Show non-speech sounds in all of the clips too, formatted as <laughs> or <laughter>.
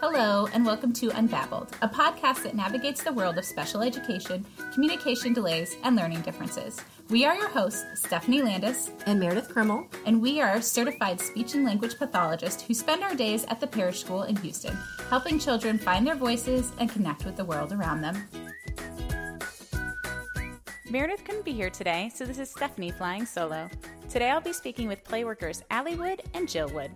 Hello, and welcome to Unbabbled, a podcast that navigates the world of special education, communication delays, and learning differences. We are your hosts, Stephanie Landis and Meredith Krimmel, and we are certified speech and language pathologists who spend our days at the Parish School in Houston, helping children find their voices and connect with the world around them. Meredith couldn't be here today, so this is Stephanie flying solo. Today I'll be speaking with playworkers Allie Wood and Jill Wood.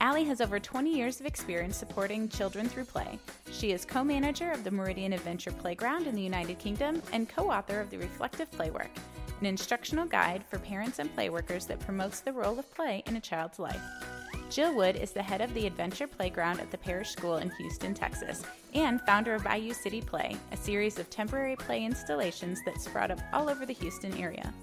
Allie has over 20 years of experience supporting children through play. She is co manager of the Meriden Adventure Playground in the United Kingdom and co author of the Reflective Playwork, an instructional guide for parents and playworkers that promotes the role of play in a child's life. Jill Wood is the head of the Adventure Playground at the Parish School in Houston, Texas, and founder of Bayou City Play, a series of temporary play installations that sprout up all over the Houston area.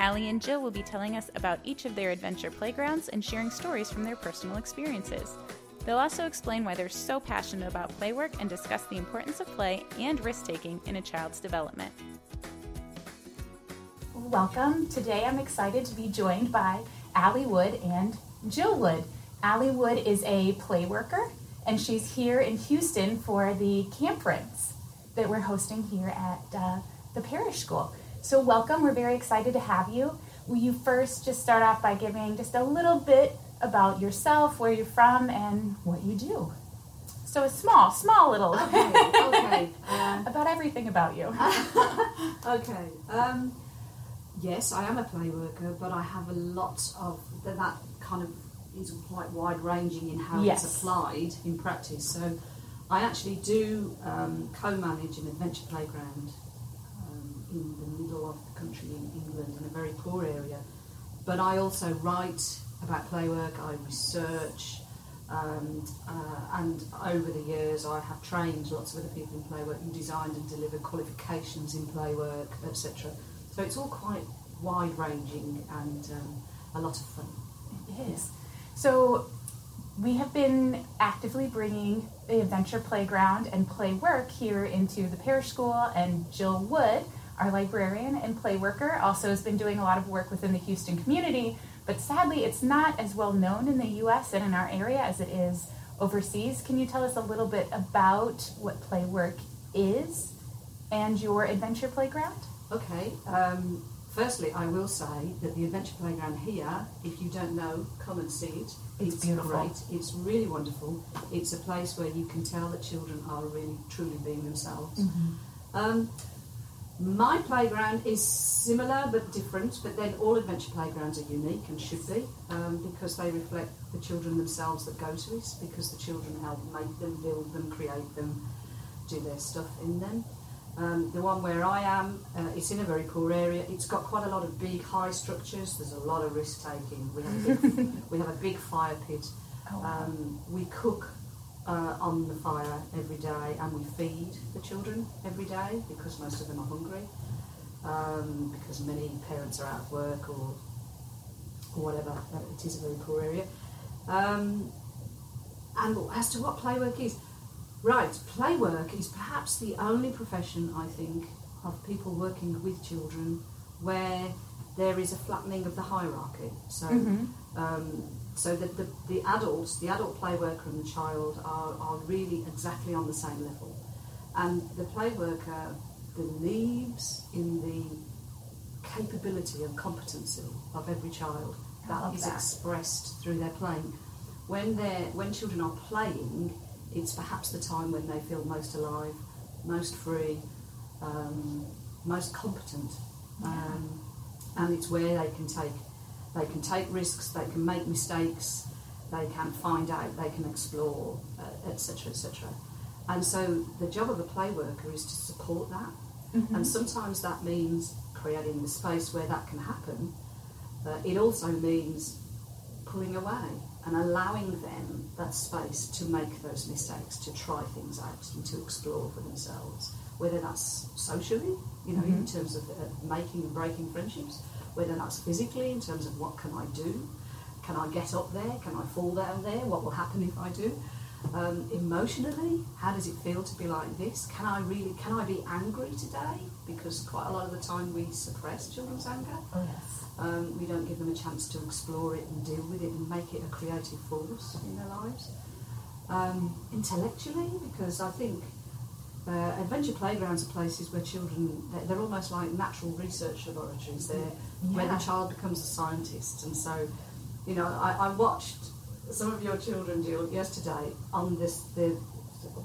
Allie and Jill will be telling us about each of their adventure playgrounds and sharing stories from their personal experiences. They'll also explain why they're so passionate about playwork and discuss the importance of play and risk taking in a child's development. Welcome. Today I'm excited to be joined by Allie Wood and Jill Wood. Allie Wood is a play worker and she's here in Houston for the conference that we're hosting here at uh, the parish school. So, welcome. We're very excited to have you. Will you first just start off by giving just a little bit about yourself, where you're from, and what you do? So, a small, small little. Okay, okay. <laughs> Um, about everything about you. <laughs> okay. Um, yes, I am a play worker, but I have a lot of that, that kind of is quite wide ranging in how Yes. it's applied in practice. So, I actually do um, co manage an adventure playground in the middle of the country in England, in a very poor area. But I also write about play work, I research, um, uh, and over the years I have trained lots of other people in play work and designed and delivered qualifications in play work, etc. So it's all quite wide ranging and um, a lot of fun. It is. So, we have been actively bringing the Adventure Playground and play work here into the parish school, and Jill Wood, our librarian and play worker, also has been doing a lot of work within the Houston community. But sadly, it's not as well known in the U.S. and in our area as it is overseas. Can you tell us a little bit about what play work is and your Adventure Playground? Okay. Um, firstly, I will say that the adventure playground here, if you don't know, come and see it. It's beautiful. great. It's really wonderful. It's a place where you can tell that children are really truly being themselves. Um, my playground is similar but different, but then all adventure playgrounds are unique and should be um, because they reflect the children themselves that go to it, because the children help make them, build them, create them, do their stuff in them. Um, the one where I am, uh, it's in a very poor area. It's got quite a lot of big, high structures. There's a lot of risk taking. We have a big, <laughs> we have a big fire pit. Oh. Um, we cook uh, on the fire every day, and we feed the children every day because most of them are hungry. Um, because many parents are out of work or or whatever. Uh, It is a very poor area. Um, and as to what playwork is, Right, playwork is perhaps the only profession, I think, of people working with children where there is a flattening of the hierarchy. So, um, so that the, the adults, the adult play worker and the child are, are really exactly on the same level. And the play worker believes in the capability and competency of every child that is that expressed through their playing. When they're when children are playing, it's perhaps the time when they feel most alive, most free, um, most competent, um, and it's where they can take they can take risks, they can make mistakes, they can find out, they can explore, uh, etc., etc. And so the job of a play worker is to support that, and sometimes that means creating the space where that can happen. Uh, it also means pulling away and allowing them that space to make those mistakes, to try things out and to explore for themselves, whether that's socially, you know, in terms of uh, making and breaking friendships, whether that's physically, in terms of what can I do, can I get up there, can I fall down there, what will happen if I do. Um, emotionally, how does it feel to be like this? Can I really, can I be angry today? Because quite a lot of the time we suppress children's anger. Oh, yes. Um, we don't give them a chance to explore it and deal with it and make it a creative force in their lives. Um, intellectually, because I think uh, adventure playgrounds are places where children, they're, they're almost like natural research laboratories. They're where the child becomes a scientist. And so, you know, I, I watched some of your children do yesterday on this, the,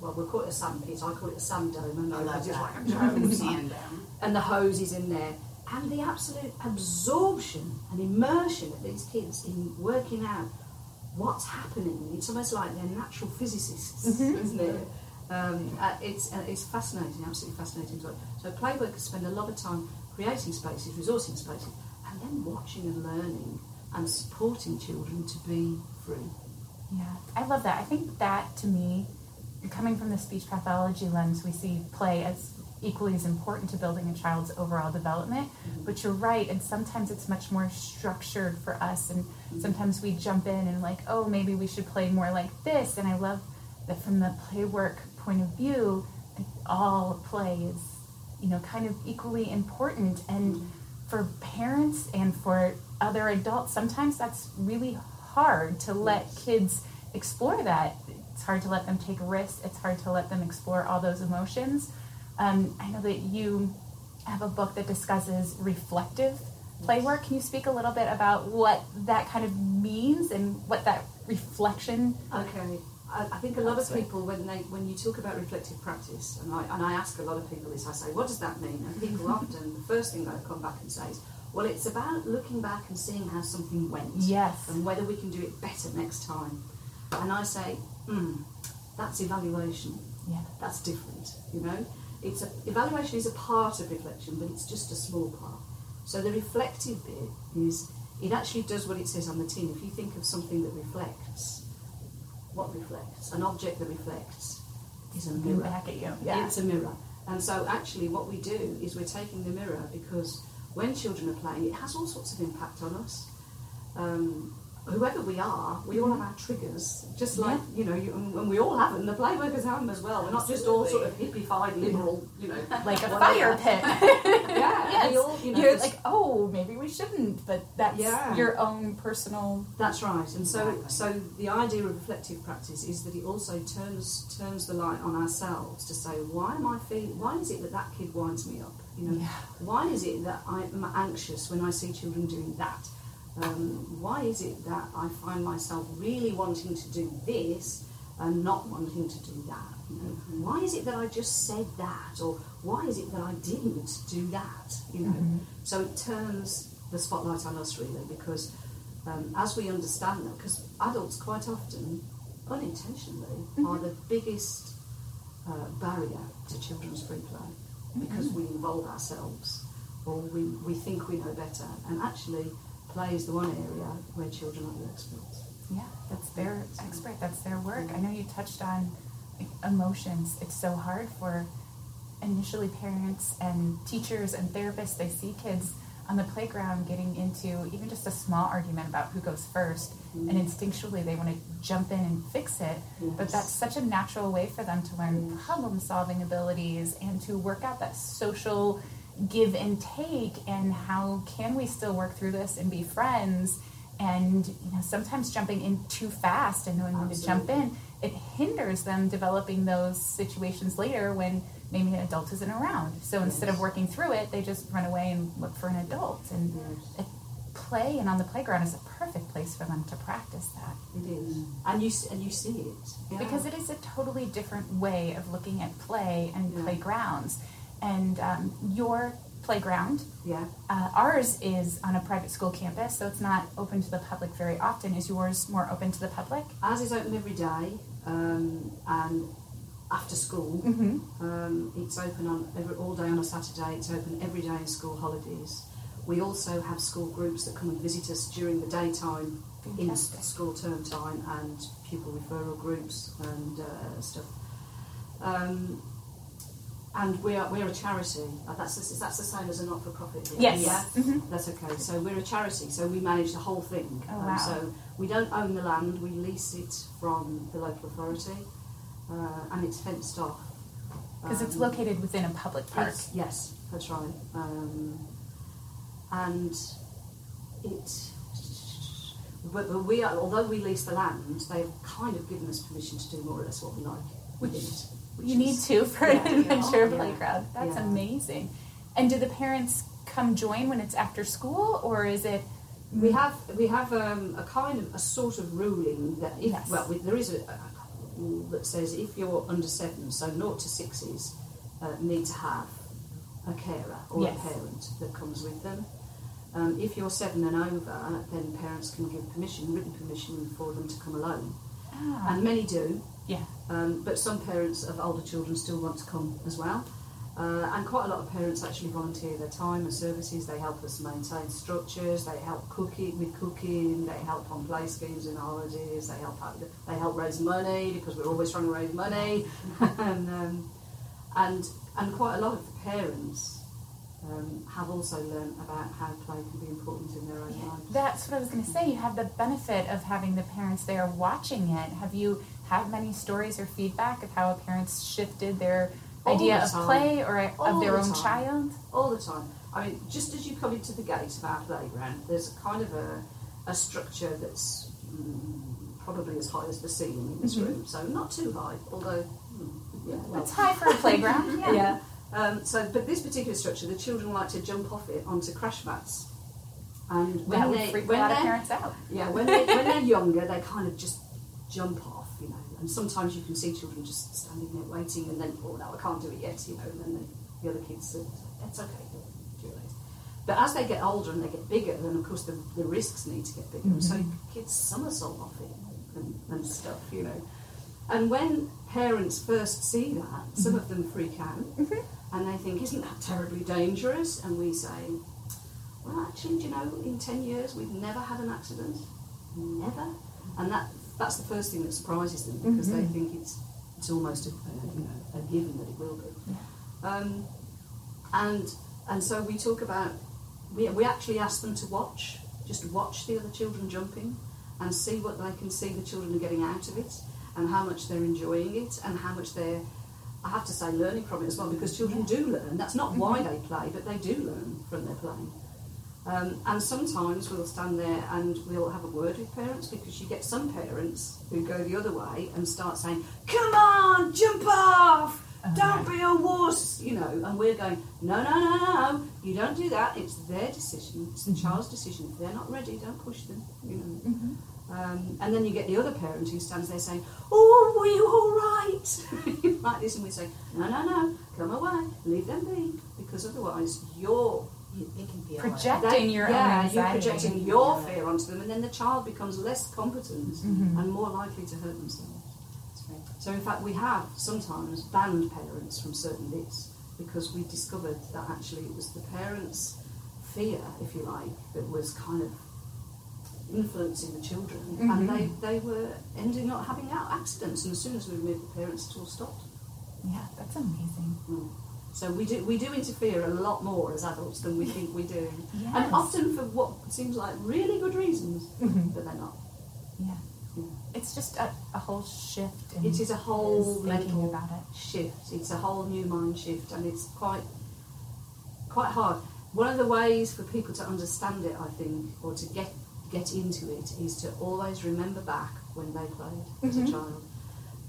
well, we'll call it a sand pit, I call it a sand dome, and I love that. like a dome. Sand down. and the hose is in there. And the absolute absorption and immersion of these kids in working out what's happening. It's almost like they're natural physicists, isn't it? Um, uh, it's, uh, it's fascinating, absolutely fascinating to watch. So playworkers spend a lot of time creating spaces, resourcing spaces, and then watching and learning and supporting children to be free. Yeah, I love that. I think that to me, coming from the speech pathology lens, we see play as equally as important to building a child's overall development. But you're right, and sometimes it's much more structured for us, and sometimes we jump in and like, oh, maybe we should play more like this. And I love that from the play work point of view, all play is, you know, kind of equally important. And for parents and for other adults, sometimes that's really hard to let kids explore that. It's hard to let them take risks. It's hard to let them explore all those emotions. Um, I know that you have a book that discusses reflective play work. Can you speak a little bit about what that kind of means and what that reflection? Okay. I, I think a lot of people, when they when you talk about reflective practice, and I, and I ask a lot of people this, I say, what does that mean? And people <laughs> often, the first thing they come back and say is, well, it's about looking back and seeing how something went. Yes. And whether we can do it better next time. And I say, hmm, that's evaluation. Yeah. That's different, you know? It's a, evaluation is a part of reflection, but it's just a small part. So the reflective bit is, it actually does what it says on the tin. If you think of something that reflects, what reflects? An object that reflects is a Mirror mirror. back at you. Yeah. It's a mirror. And so actually what we do is we're taking the mirror because when children are playing, it has all sorts of impact on us. Um, whoever we are, we all mm-hmm. have our triggers, just like, you know, you, and and we all have them. The playworkers have them as well. We're not just all sort of hippified, liberal, you know. <laughs> Like a fire pit. <laughs> Yeah, yes. we all, you know, You're like, oh, maybe we shouldn't, but that's Yeah. your own personal. That's right, and so Exactly. so the idea of reflective practice is that it also turns turns the light on ourselves to say, why am I feeling? Why is it that that kid winds me up? You know, Yeah. why is it that I'm anxious when I see children doing that? Um, why is it that I find myself really wanting to do this and not wanting to do that? You know, why is it that I just said that, or why is it that I didn't do that? You know, so it turns the spotlight on us really because um, as we understand that, because adults quite often, unintentionally, are the biggest uh, barrier to children's free play because we involve ourselves or we, we think we know better. And actually, play is the one area where children are the experts. Yeah, that's their expert. That's their work. I know you touched on emotions. It's so hard for initially parents and teachers and therapists. They see kids on the playground getting into even just a small argument about who goes 1st and mm-hmm. instinctually they want to jump in and fix it. But that's such a natural way for them to learn mm-hmm. problem solving abilities and to work out that social give and take and how can we still work through this and be friends? And you know sometimes jumping in too fast and knowing when to jump in it hinders them developing those situations later when maybe an adult isn't around. So instead of working through it they just run away and look for an adult. And it, play and on the playground is a perfect place for them to practice that. It is, and you and you see it. Yeah. because it is a totally different way of looking at play and Yeah. playgrounds. And um, your playground, yeah. uh, ours is on a private school campus, so it's not open to the public very often. Is yours more open to the public? Ours is open every day, um, and after school, Mm-hmm. um, it's open on every, all day on a Saturday. It's open every day in school holidays. We also have school groups that come and visit us during the daytime in school term time, and pupil referral groups and uh, stuff. Um, and we are we're a charity. Uh, that's the, that's the same as a not for profit. Yes. Yeah. Mhm. That's okay. So we're a charity, so we manage the whole thing. Oh, Um, wow. so we don't own the land, we lease it from the local authority, uh, and it's fenced off. Because it's Um, located within a public park. it's- yes, that's right. Um, and it but, but we are, although we lease the land, they've kind of given us permission to do more or less what we like within it. You need to for Yeah, an adventure yeah, playground. That's amazing. And do the parents come join when it's after school, or is it? We have we have um, a kind of a sort of ruling that if Yes. well we, there is a, a rule that says if you're under seven, so naught to sixes, uh, need to have a carer or Yes. a parent that comes with them. Um, if you're seven and over, then parents can give permission, written permission for them to come alone, Ah, and many do. yeah. Um, but some parents of older children still want to come as well. Uh, and quite a lot of parents actually volunteer their time and services. They help us maintain structures. They help cooking with cooking. They help on play schemes and holidays. They help out, they help raise money because we're always trying to raise money. <laughs> and, um, and and quite a lot of the parents um, have also learned about how play can be important in their own lives. That's what I was going to say. You have the benefit of having the parents there watching it. Have you had many stories or feedback of how a parents shifted their All idea the of play or of their the own time. child? all the time. I mean, just as you come into the gate of our playground, there's kind of a, a structure that's mm, probably as high as the ceiling in this Mhm. room, so not too high, although, mm, yeah, well. It's high for a playground. <laughs> Yeah. yeah. Um, so, but this particular structure, the children like to jump off it onto crash mats. And when that would they, freak a when lot of they're, parents out. yeah, when, they, when they're younger, they kind of just jump off, you know. And sometimes you can see children just standing there waiting, and then, oh no, I can't do it yet, you know. And then the, the other kids say, that's okay, do it later. But as they get older and they get bigger, then of course the, the risks need to get bigger. And So kids somersault off it and, and stuff, you know. And when parents first see that, some mm-hmm. of them freak out mm-hmm. and they think, isn't that terribly dangerous? And we say, well, actually, do you know, in 10 years we've never had an accident. Never. And that that's the first thing that surprises them because they mm-hmm. think it's it's almost a, you know, a given that it will be. Um, and and so we talk about we, we actually ask them to watch, just watch the other children jumping and see what they can see the children are getting out of it and how much they're enjoying it and how much they're I have to say learning from it as well because children do learn. That's not why they play, but they do learn from their playing. Um, and sometimes we'll stand there and we'll have a word with parents because you get some parents who go the other way and start saying, "Come on, jump off! Don't be a wuss!" You know, and we're going, "No, no, no, no! You don't do that. It's their decision. It's the child's decision. If they're not ready, don't push them." You know. Um, and then you get the other parent who stands there saying, "Oh, were you all right?" like this, and we say, "No, no, no! Come away. Leave them be, because otherwise you're." You, it can be Projecting your yeah, own you're projecting your Yeah. fear onto them, and then the child becomes less competent Mhm. and more likely to hurt themselves. Right. So, in fact, we have sometimes banned parents from certain bits because we discovered that actually it was the parents' fear, if you like, that was kind of influencing the children, and they, they were ending up having out accidents. And as soon as we removed the parents, it all stopped. Yeah, that's amazing. Mm. So we do we do interfere a lot more as adults than we think we do, Yes. and often for what seems like really good reasons, Mhm. but they're not. Yeah. Yeah. It's just a, a whole shift. In It is a whole mental about it. shift. It's a whole new mind shift, and it's quite quite hard. One of the ways for people to understand it, I think, or to get get into it, is to always remember back when they played as a Mhm. child,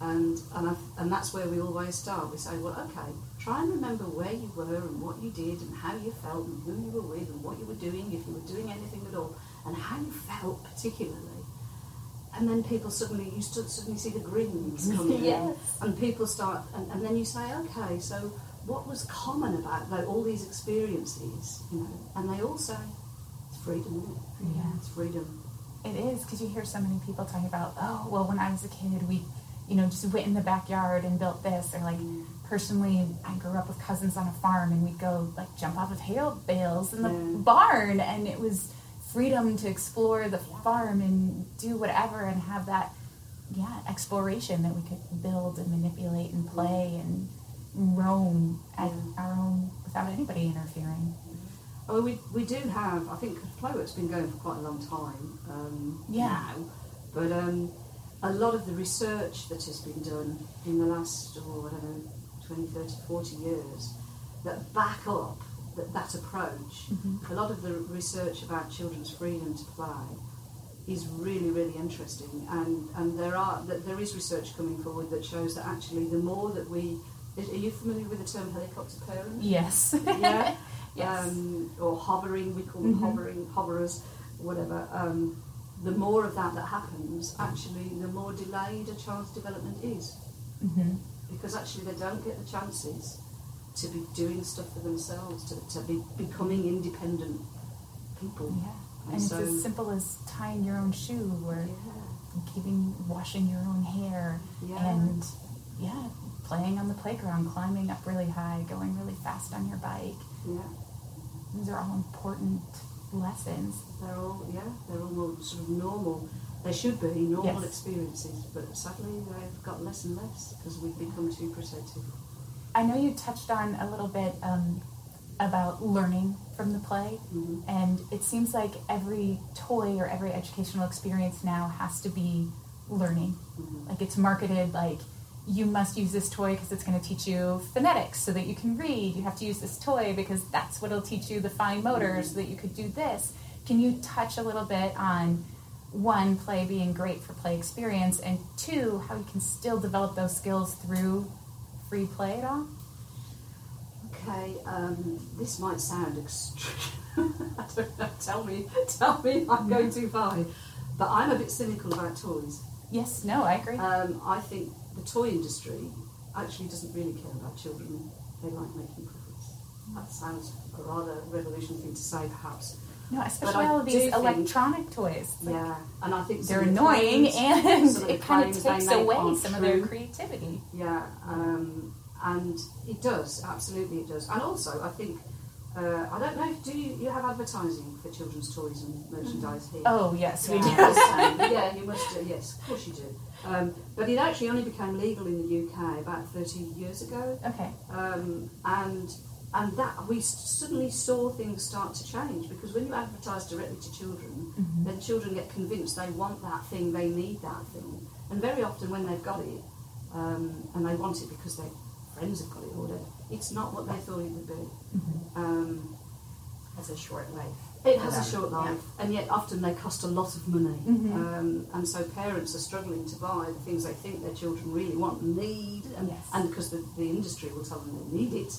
and and I, and that's where we always start. We say, well, okay, try and remember where you were and what you did and how you felt and who you were with and what you were doing, if you were doing anything at all, and how you felt particularly. And then people suddenly, you suddenly see the grins <laughs> coming in. And people start, and, and then you say, okay, so what was common about tho- all these experiences, you know? And they all say, freedom? Yeah. It's freedom. It is because you hear so many people talking about, oh, well, when I was a kid, we, you know, just went in the backyard and built this, or like, personally, I grew up with cousins on a farm, and we'd go like jump off of hay bales in the Yeah. barn, and it was freedom to explore the farm and do whatever, and have that, yeah, exploration that we could build and manipulate and play and roam at Yeah. our own without anybody interfering. Oh, we, we do have, I think Playwork's been going for quite a long time um, Yeah. now, but um, a lot of the research that has been done in the last, oh, I don't know, 20, 30, 40 years that back up that, that approach, Mhm. a lot of the research about children's freedom to play is really, really interesting. And, and there are that there is research coming forward that shows that actually the more that we are you familiar with the term helicopter parent? Yes. Yeah. <laughs> Yes. Um, or hovering, we call them Mhm. hovering, hoverers, whatever. Um, the more of that that happens, actually, the more delayed a child's development is. hmm Because actually, they don't get the chances to be doing stuff for themselves, to, to be becoming independent people. Yeah. And And it's as simple as tying your own shoe or Yeah. keeping washing your own hair Yeah. and yeah, playing on the playground, climbing up really high, going really fast on your bike. Yeah. These are all important lessons. They're all, yeah, they're all sort of normal. They should be normal Yes. experiences, but sadly they've got less and less because we've become too protective. I know you touched on a little bit um, about learning from the play, Mhm. and it seems like every toy or every educational experience now has to be learning. Mhm. Like it's marketed like you must use this toy because it's going to teach you phonetics so that you can read. You have to use this toy because that's what will teach you the fine motor so that you could do this. Can you touch a little bit on one, play being great for play experience, and two, how you can still develop those skills through free play at all? Okay, um, this might sound extreme. <laughs> I don't know. Tell me, tell me, I'm going too far. But I'm a bit cynical about toys. Yes, no, I agree. Um, I think the toy industry actually doesn't really care about children. They like making profits. That sounds a rather revolutionary thing to say, perhaps. no, especially all of these do think- electronic toys. Like, yeah, and I think They're some of the annoying claims- and <laughs> it kind of takes away some of their creativity. Yeah, um, and it does absolutely it does. And also, I think uh, I don't know. if- Do you, you have advertising for children's toys and merchandise here? Oh, yes, we do. yeah, yeah, you must do. Yes, of course you do. Um, but it actually only became legal in the UK about 30 years ago, Okay. um, and and that we suddenly saw things start to change because when you advertise directly to children, Mhm. then children get convinced they want that thing, they need that thing, and very often when they've got it, um, and they want it because their friends have got it or it's not what they thought it would be. Mhm. Um, has a short life. it has a short life, and yet often they cost a lot of money. Mhm. Um, and so parents are struggling to buy the things they think their children really want and need, and Yes. and because the, the industry will tell them they need it.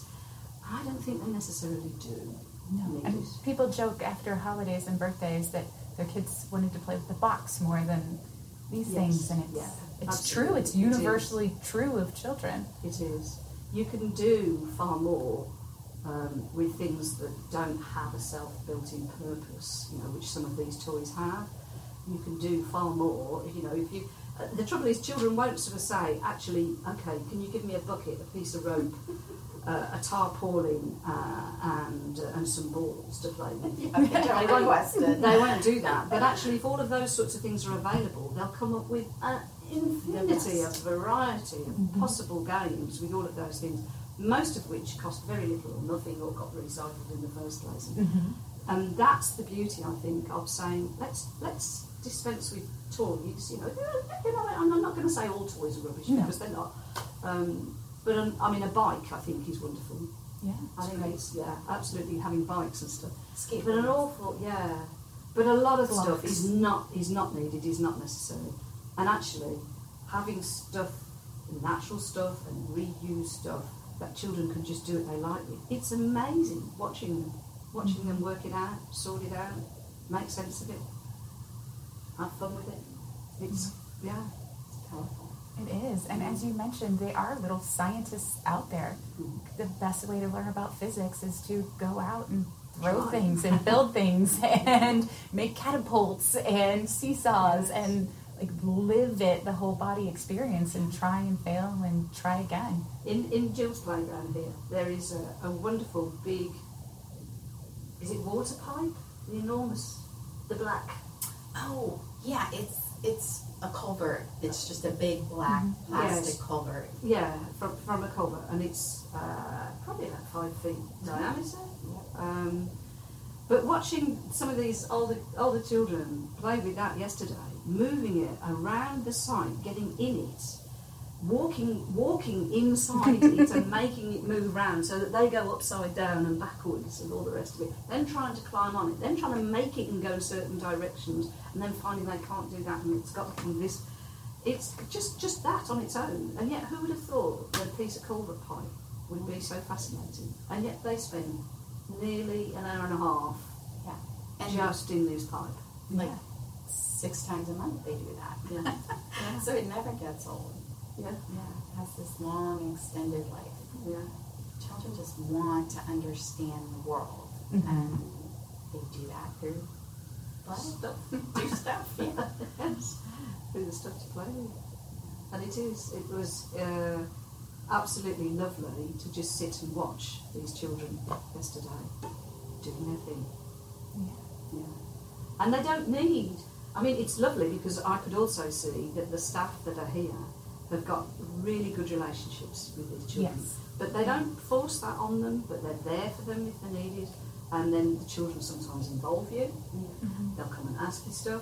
I don't think they necessarily do. No, need and it. people joke after holidays and birthdays that their kids wanted to play with the box more than these Yes, things, and it's yeah, it's true. It's It universally true of children. It is. You can do far more um, with things that don't have a self-built-in purpose, you know, which some of these toys have. You can do far more, you know, if you. Uh, the trouble is, children won't sort of say, actually, okay, can you give me a bucket, a piece of rope, uh, a tarpaulin, uh, and uh, and some balls to play with. <laughs> They requested. They won't do that. But actually, if all of those sorts of things are available, they'll come up with infinity of variety of Mhm. possible games with all of those things, most of which cost very little or nothing or got recycled in the first place. Mm-hmm. And that's the beauty, I think, of saying let's let's dispense with toys. You know, you know I'm I'm not going to say all toys are rubbish No. because they're not. Um, but um, I mean, a bike I think is wonderful. Yeah. I think it's yeah, absolutely having bikes and stuff. Skateboards. But an awful, yeah. But a lot of stuff is not is not needed, is not necessary. And actually, having stuff, natural stuff, and reused stuff that children can just do what they like with, it's amazing watching them, watching them work it out, sort it out, make sense of it, have fun with it. It's yeah, it's powerful. It is, and as you mentioned, they are little scientists out there. Mm. The best way to learn about physics is to go out and throw Try. things and build things <laughs> and make catapults and seesaws and like live it the whole body experience and try and fail and try again. In in Jill's playground here, there is a, a wonderful big. Is it water pipe? The enormous, the black. Oh, yeah, it's it's a culvert. It's just a big black Mhm. plastic Yes. culvert. Yeah, from, from a culvert, and it's uh, probably about five feet diameter. Um, but watching some of these older older children play with that yesterday, moving it around the site, getting in it, walking walking inside it and <laughs> making it move around so that they go upside down and backwards and all the rest of it. Then trying to climb on it, then trying to make it and go in certain directions, and then finding they can't do that and it's got to be this. It's just just that on its own. And yet, who would have thought that a piece of culvert pipe would be so fascinating? And yet, they spend nearly an hour and a half Yeah. Just in this pipe. like six times a month they do that. Yeah, <laughs> So it never gets old. yeah, Yeah. It has this long extended life. yeah. Children just want to understand the world. Mhm. And they do that through play. <laughs> Stuff. do stuff. <laughs> Yeah. yes, through the stuff to play with. And it is, it was uh, absolutely lovely to just sit and watch these children yesterday doing their thing. Yeah. Yeah. And they don't need, I mean, it's lovely because I could also see that the staff that are here have got really good relationships with these children. Yes. But they don't force that on them, but they're there for them if they need it. And then the children sometimes involve you. Mhm. They'll come and ask you stuff.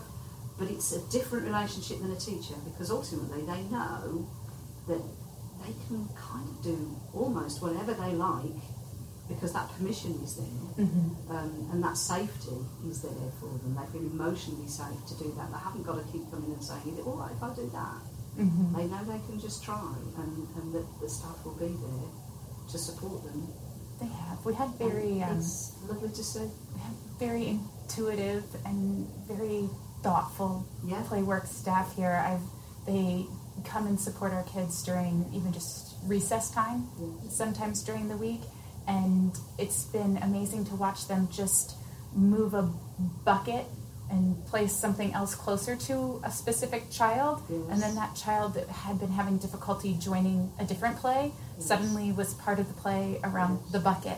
But it's a different relationship than a teacher because ultimately they know that they can kind of do almost whatever they like because that permission is there Mhm. um, and that safety is there for them. They feel emotionally safe to do that. They haven't got to keep coming and saying, "Is it all right if I do that?" Mhm. They know they can just try, and, and that the staff will be there to support them. They have. We had very, um, it's lovely to see. we had very intuitive and very thoughtful Yeah. playwork staff here. I've they come and support our kids during even just recess time, Yeah. sometimes during the week, and it's been amazing to watch them just move a bucket and place something else closer to a specific child, Yes. and then that child that had been having difficulty joining a different play Yes. suddenly was part of the play around Yes. the bucket.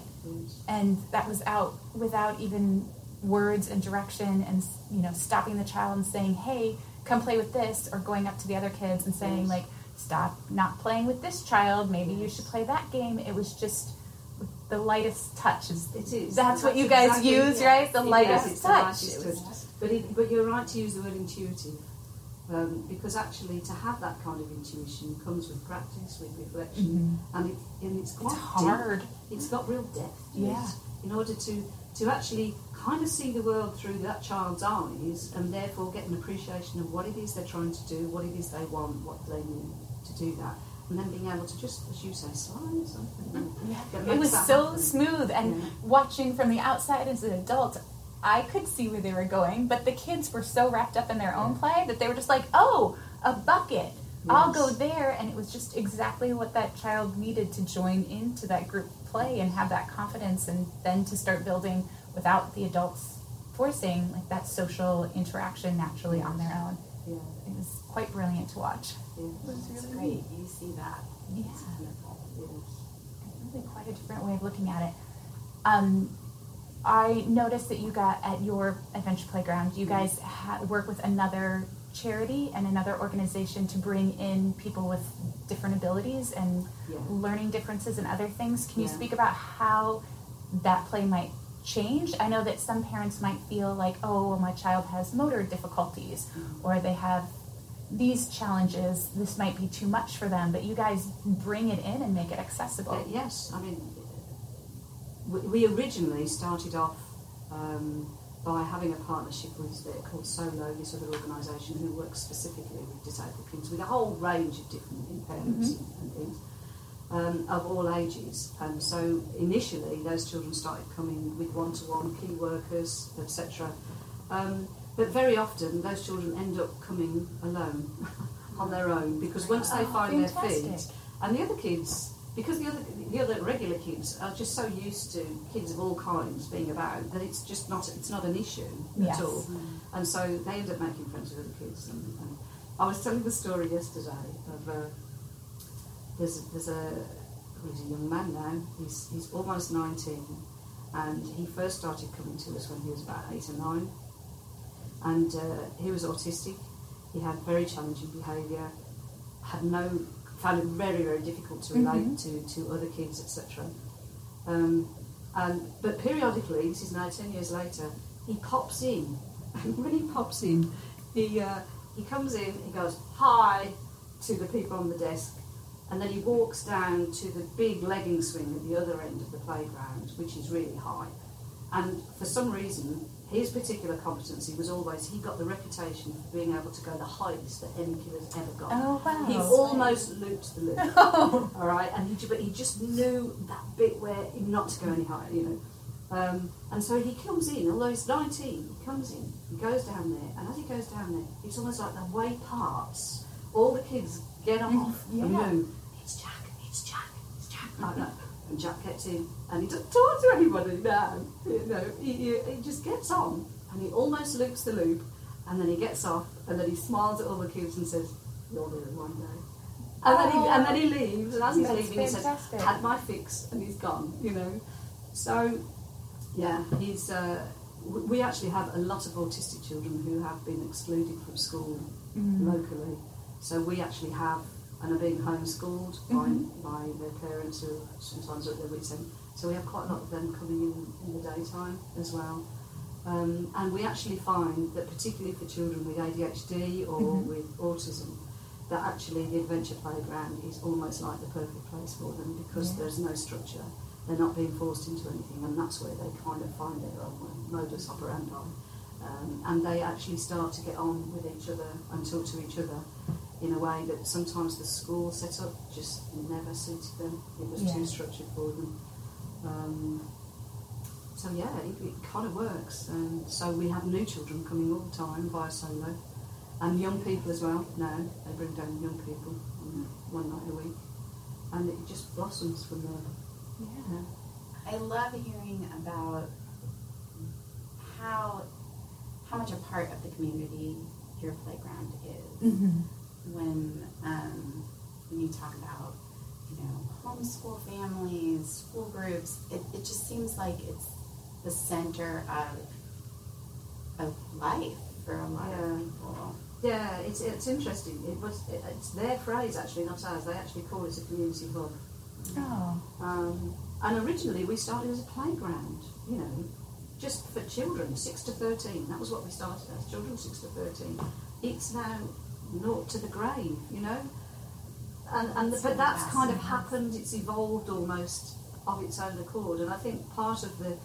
And that was out without even words and direction and you know stopping the child and saying hey come play with this or going up to the other kids and saying like stop not playing with this child. Maybe you should play that game. It was just the lightest touch is It is. that's what you guys exactly- use yeah. right the lightest it's the touch lightest It was touch. But it, but you're right to use the word intuitive. Um, because actually, to have that kind of intuition comes with practice, with reflection, and, it, and it's it's quite deep. hard it's got real depth Yeah. it in order to to actually kind of see the world through that child's eyes and therefore get an appreciation of what it is they're trying to do, what it is they want, what they need to do that. And then being able to just, as you say, slide something. Mm-hmm. that it was so happen. smooth and Yeah. watching from the outside as an adult i could see where they were going but the kids were so wrapped up in their own play that they were just like oh a bucket. I'll go there. And it was just exactly what that child needed to join into that group play and have that confidence and then to start building without the adults forcing like that social interaction naturally on their own. Yeah, it was quite brilliant to watch. It's great. You see that. yeah It's wonderful. Really quite a different way of looking at it. Um, I noticed that you got at your adventure playground. You guys ha- work with another charity and another organization to bring in people with different abilities and Yeah. learning differences and other things. Can you Yeah. speak about how that play might change? I know that some parents might feel like, oh, well, my child has motor difficulties or they have these challenges. This might be too much for them, but you guys bring it in and make it accessible. Uh, yes, I mean, we, originally started off um, by having a partnership with uh, called Solo, this other organisation who works specifically with disabled kids with a whole range of different impairments and, and things um, of all ages. And so initially, those children started coming with one-to-one key workers, etc. Um, but very often, those children end up coming alone <laughs> on their own because once they Oh, find their feet, and the other kids, because the other the other regular kids are just so used to kids of all kinds being about that it's just not it's not an issue Yes. at all. And so they end up making friends with other kids. And, and I was telling the story yesterday of uh, there's there's a well, he's a young man now. He's he's almost nineteen, and he first started coming to us when he was about eight or nine, and uh, he was autistic. He had very challenging behaviour. Had no found it very very difficult to relate to to other kids etc. Um, and but periodically, this is now ten years later, he pops in, and <laughs> when he pops in, he uh, he comes in, he goes hi to the people on the desk, and then he walks down to the big legging swing at the other end of the playground, which is really high. And for some reason, his particular competency was always he got the reputation for being able to go the highest that any kid has ever gone. Oh wow. He almost looped the loop. <laughs> all right, and he, but he just knew that bit where not to go any higher, you know. Um, and so he comes in, although he's 19, he comes in, he goes down there, and as he goes down there, it's almost like the way parts, all the kids get off and yeah. move. It's Jack, it's Jack, it's Jack, like that. And Jack gets in, and he doesn't talk to anybody now. You know, he, he, he just gets on, and he almost loops the loop, and then he gets off, and then he smiles at all the kids and says, "You'll do it one day." And then, he, and then he leaves, and as he's That's leaving, he says, "Had my fix," and he's gone. You know, so yeah, he's. Uh, we actually have a lot of autistic children who have been excluded from school Mm-hmm. locally. So we actually have and are being homeschooled by, Mm-hmm. by their parents who sometimes are at their wits end. So we have quite a lot of them coming in in the daytime as well. Um, and we actually find that particularly for children with ADHD or Mhm. with autism, that actually the adventure playground is almost like the perfect place for them because Yeah. there's no structure. They're not being forced into anything, and that's where they kind of find their own modus operandi. Um, and they actually start to get on with each other and talk to each other in a way that sometimes the school setup just never suited them. It was Yeah. too structured for them. Um, so yeah, it, it kind of works. And so we have new children coming all the time via solo, and young people as well. Now they bring down young people on one night a week, and it just blossoms from there. Yeah. I love hearing about how how much a part of the community your playground is. Mm-hmm. When um, when you talk about you know homeschool families, school groups, it, it just seems like it's the center of of life for a lot Yeah. of people. Yeah, it's, it's interesting. It was it, it's their phrase actually, not ours. They actually call it a community hub. Oh. Um, and originally we started as a playground, you know, just for children, 6 to 13. That was what we started as, children 6 to 13. It's now naught to the grain, you know. And, and That's but that's kind of happened, it's evolved almost of its own accord. And I think part of the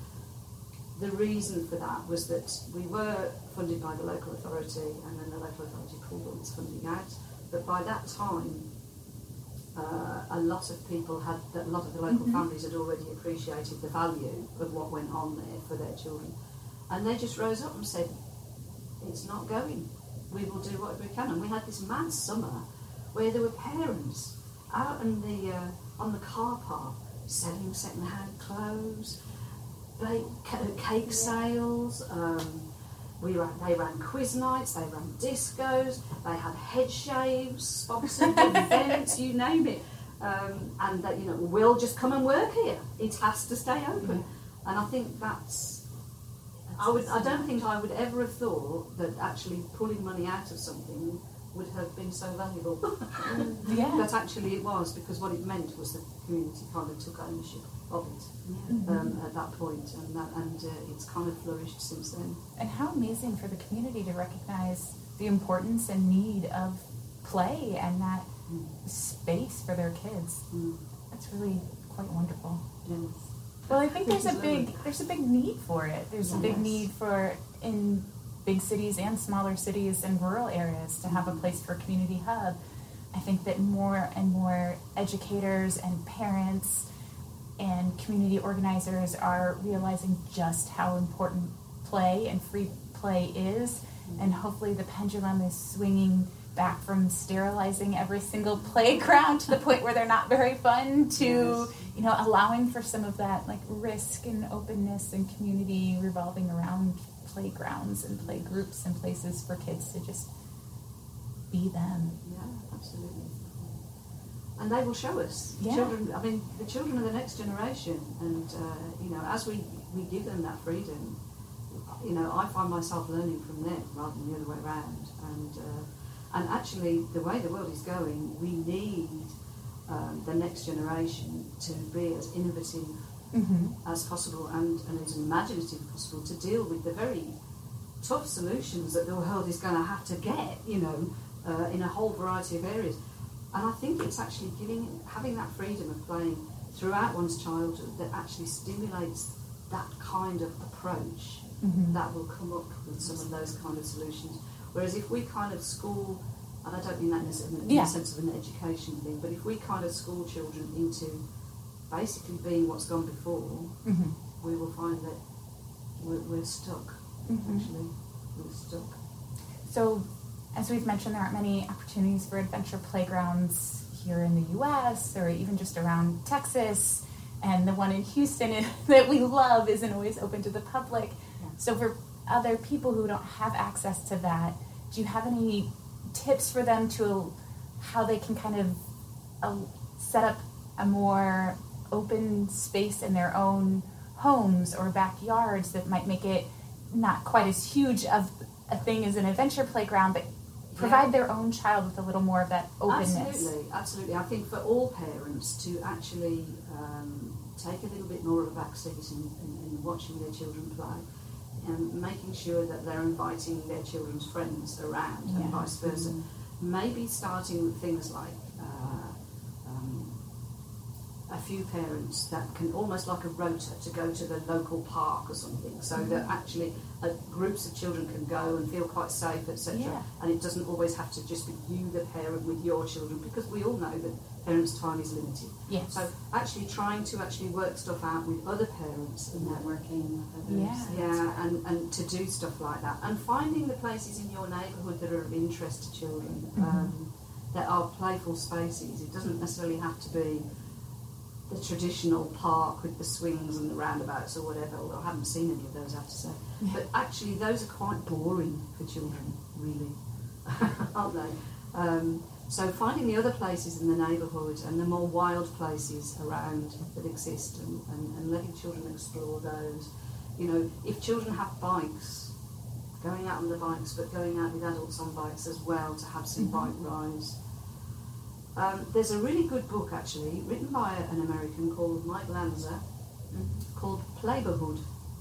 the reason for that was that we were funded by the local authority and then the local authority pulled all its funding out. But by that time, uh, a lot of people had, a lot of the local Mhm. families had already appreciated the value of what went on there for their children. And they just rose up and said, it's not going. We will do what we can. And we had this mad summer where there were parents out in the, uh, on the car park selling second-hand clothes, bake, cake sales. Um, we ran, they ran quiz nights, they ran discos, they had head shaves, sponsored <laughs> events, you name it. Um, and that you know, we'll just come and work here. It has to stay open. And I think that's. I would. I don't think I would ever have thought that actually pulling money out of something would have been so valuable. <laughs> Yeah. But actually, it was because what it meant was the community kind of took ownership of it Mm-hmm. um, at that point, and that, and uh, it's kind of flourished since then. And how amazing for the community to recognize the importance and need of play and that space for their kids. Mm. That's really quite wonderful. Yes. Well, I think there's a Which is lovely. big there's a big need for it. There's a big need for in big cities and smaller cities and rural areas to have a place for a community hub. I think that more and more educators and parents and community organizers are realizing just how important play and free play is, mm-hmm. and hopefully the pendulum is swinging back from sterilizing every single <laughs> playground to the point where they're not very fun to Yes. you know allowing for some of that like risk and openness and community revolving around playgrounds and play groups and places for kids to just be them. Yeah, absolutely. And they will show us. The Yeah. Children, I mean, the children are the next generation, and uh, you know, as we, we give them that freedom, you know, I find myself learning from them rather than the other way around. And uh, and actually, the way the world is going, we need um, the next generation to be as innovative Mm-hmm. as possible and, and as imaginative as possible to deal with the very tough solutions that the world is going to have to get, you know, uh, in a whole variety of areas. and I think it's actually giving having that freedom of playing throughout one's childhood that actually stimulates that kind of approach Mhm. that will come up with some of those kind of solutions. Whereas if we kind of school, and I don't mean that in, a- in Yeah. the sense of an education thing, but if we kind of school children into basically being what's gone before, Mhm. we will find that we're, we're stuck. Mhm. Actually, we're stuck. So, as we've mentioned, there aren't many opportunities for adventure playgrounds here in the U.S. or even just around Texas. And the one in Houston <laughs> that we love isn't always open to the public. So, for other people who don't have access to that, do you have any tips for them to how they can kind of uh, set up a more open space in their own homes or backyards that might make it not quite as huge of a thing as an adventure playground, but provide their own child with a little more of that openness. Absolutely, absolutely. I think for all parents to actually um, take a little bit more of a back seat in, in, in watching their children play and making sure that they're inviting their children's friends around Yeah. and vice versa. Maybe starting with things like uh, um, a few parents that can almost like a rota to go to the local park or something so that actually uh, groups of children can go and feel quite safe etc Yeah. and it doesn't always have to just be you the parent with your children because we all know that parents time is limited Yes. so actually trying to actually work stuff out with other parents and networking. Yeah. yeah, and, and to do stuff like that. And finding the places in your neighbourhood that are of interest to children, um, that are playful spaces. It doesn't necessarily have to be the traditional park with the swings and the roundabouts or whatever, although I haven't seen any of those, I have to say. But actually, those are quite boring for children, really, <laughs> aren't they? Um, so finding the other places in the neighbourhood and the more wild places around that exist and, and, and letting children explore those. You know, if children have bikes, going out on the bikes, but going out with adults on bikes as well to have some bike rides. Um, there's a really good book actually, written by an American called Mike Lanza, called Playborhood.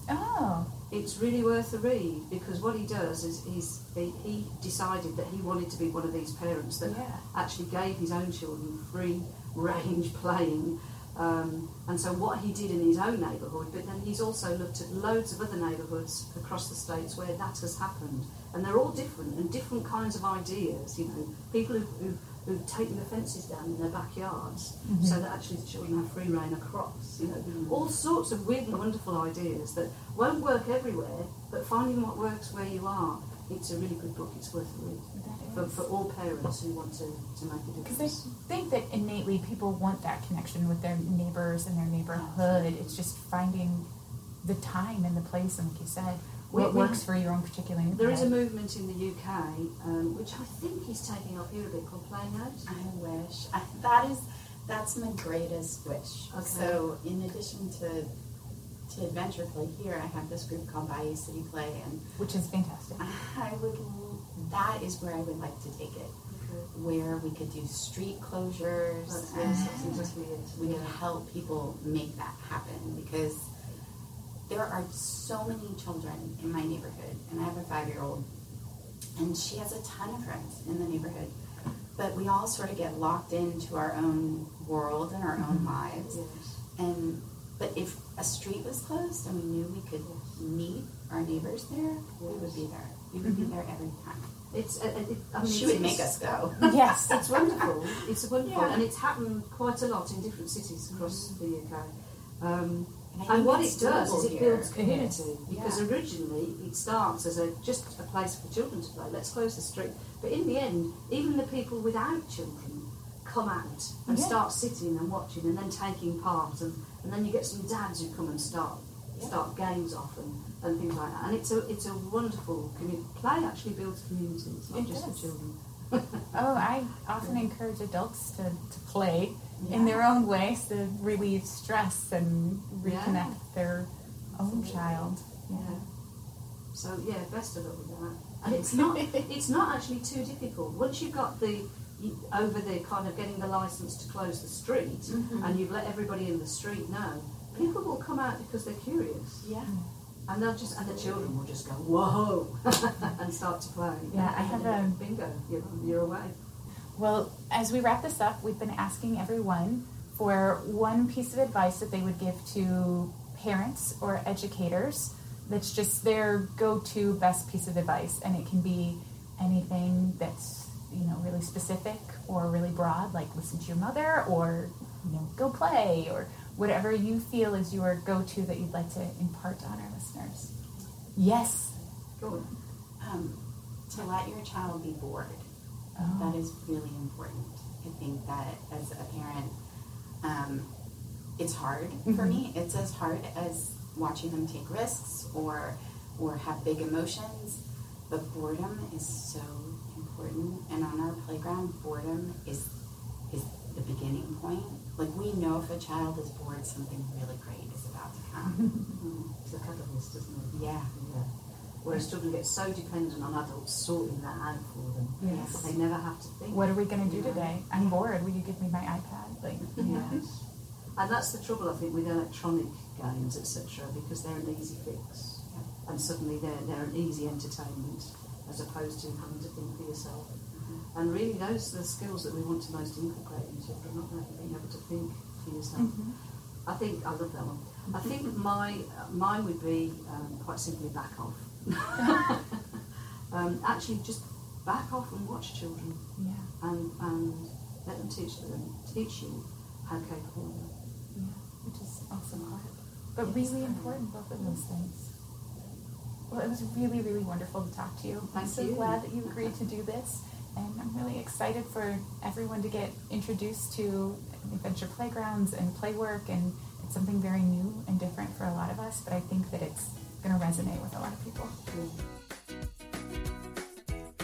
oh, It's really worth a read because what he does is he's, he, he decided that he wanted to be one of these parents that Yeah. actually gave his own children free range <laughs> playing. Um, and so what he did in his own neighbourhood, but then he's also looked at loads of other neighbourhoods across the states where that has happened, and they're all different and different kinds of ideas. You know, people who who've taken the fences down in their backyards mm-hmm. so that actually the children have free rein across. You know, mm-hmm. all sorts of weird and wonderful ideas that won't work everywhere, but finding what works where you are. It's a really good book. It's worth a read for, for all parents who want to, to make a difference. because I think that innately people want that connection with their neighbors and their neighborhood. It's just finding the time and the place, and like you said, what we- works for your own particular. There is a movement in the UK, um, which I think is taking off here a bit, called Playing Out. I wish. I, that is, that's my greatest wish. Okay. So, in addition to to adventure play here, I have this group called Bayou City Play, and which is fantastic. I would. That is where I would like to take it, where we could do street closures. And yes, that's exactly it. we can help people make that happen because there are so many children in my neighborhood, and I have a five year old, and she has a ton of friends in the neighborhood. But we all sort of get locked into our own world and our own lives. Yes. And but if a street was closed and we knew we could meet our neighbors there, we would be there. We would be there every time. It's, uh, it, I mean, she it's- would make us go. yes. It's <laughs> wonderful. It's wonderful, Yeah. and it's happened quite a lot in different cities across the UK. Um, And I and think what it does is it builds community is. because Yeah. originally it starts as a just a place for children to play. Let's close the street, but in the end, even the people without children come out and Yeah. start sitting and watching and then taking part, and, and then you get some dads who come and start Yeah. start games off and, and things like that. And it's a it's a wonderful community. Play actually builds community. It's not It just does. for children. Oh, <laughs> I often encourage adults to, to play in their own ways to relieve stress and Yeah. reconnect their own child. Yeah. So yeah, best of luck with that. <laughs> And it's not it's not actually too difficult. Once you've got the you- over the kind of getting the license to close the street Mhm. and you've let everybody in the street know, people will come out because they're curious. Yeah. And they'll just and the children will just go, Whoa <laughs> and start to play. Yeah, I have a- bingo, you're, you're away. Well, as we wrap this up, we've been asking everyone for one piece of advice that they would give to parents or educators that's just their go-to best piece of advice and it can be anything that's you know really specific or really broad like listen to your mother or you know go play or whatever you feel is your go-to that you'd like to impart on our listeners yes Go. Um, to let your child be bored. Oh. That is really important. I think that as a parent, um, it's hard for me. It's as hard as watching them take risks or or have big emotions. But boredom is so important. And on our playground, boredom is is the beginning point. Like we know if a child is bored, something really great is about to come. <laughs> It's a catalyst, isn't it? yeah. Yeah. Whereas children get so dependent on adults sorting that out for them. Yes. They never have to think. what are we going to do today i'm bored will you give me my ipad like <laughs> Yes. And that's the trouble, I think, with electronic games, etc., because they're an easy fix. And suddenly they're, they're an easy entertainment as opposed to having to think for yourself. Mm-hmm. And really, those are the skills that we want to most inculcate in children, not really being able to think for yourself. Mm-hmm. I think, I love that one. I mm-hmm. think my mine would be um, quite simply back off. <laughs> um, actually, just back off and watch children yeah and, and let them teach them, teach you how capable they are. Yeah, which is also hard, but really important, both of those things. Well, it was really, really wonderful to talk to you. I'm so you. glad that you agreed to do this, and I'm really excited for everyone to get introduced to adventure playgrounds and play work, and it's something very new and different for a lot of us, but I think that it's going to resonate with a lot of people.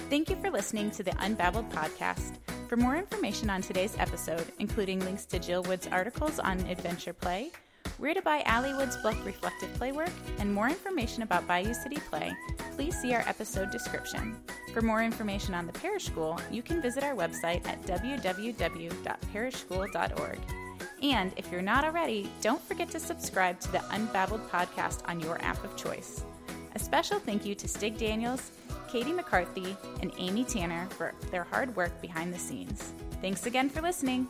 Thank you for listening to the Unbabbled podcast. For more information on today's episode, including links to Jill Wood's articles on adventure play, where to buy Ali Wood's book Reflective Playwork, and more information about Bayou City Play, please see our episode description. For more information on the Parish School, you can visit our website at www.parishschool.org. And if you're not already, don't forget to subscribe to the Unbabbled podcast on your app of choice. A special thank you to Stig Daniels, Katie McCarthy, and Amy Tanner for their hard work behind the scenes. Thanks again for listening.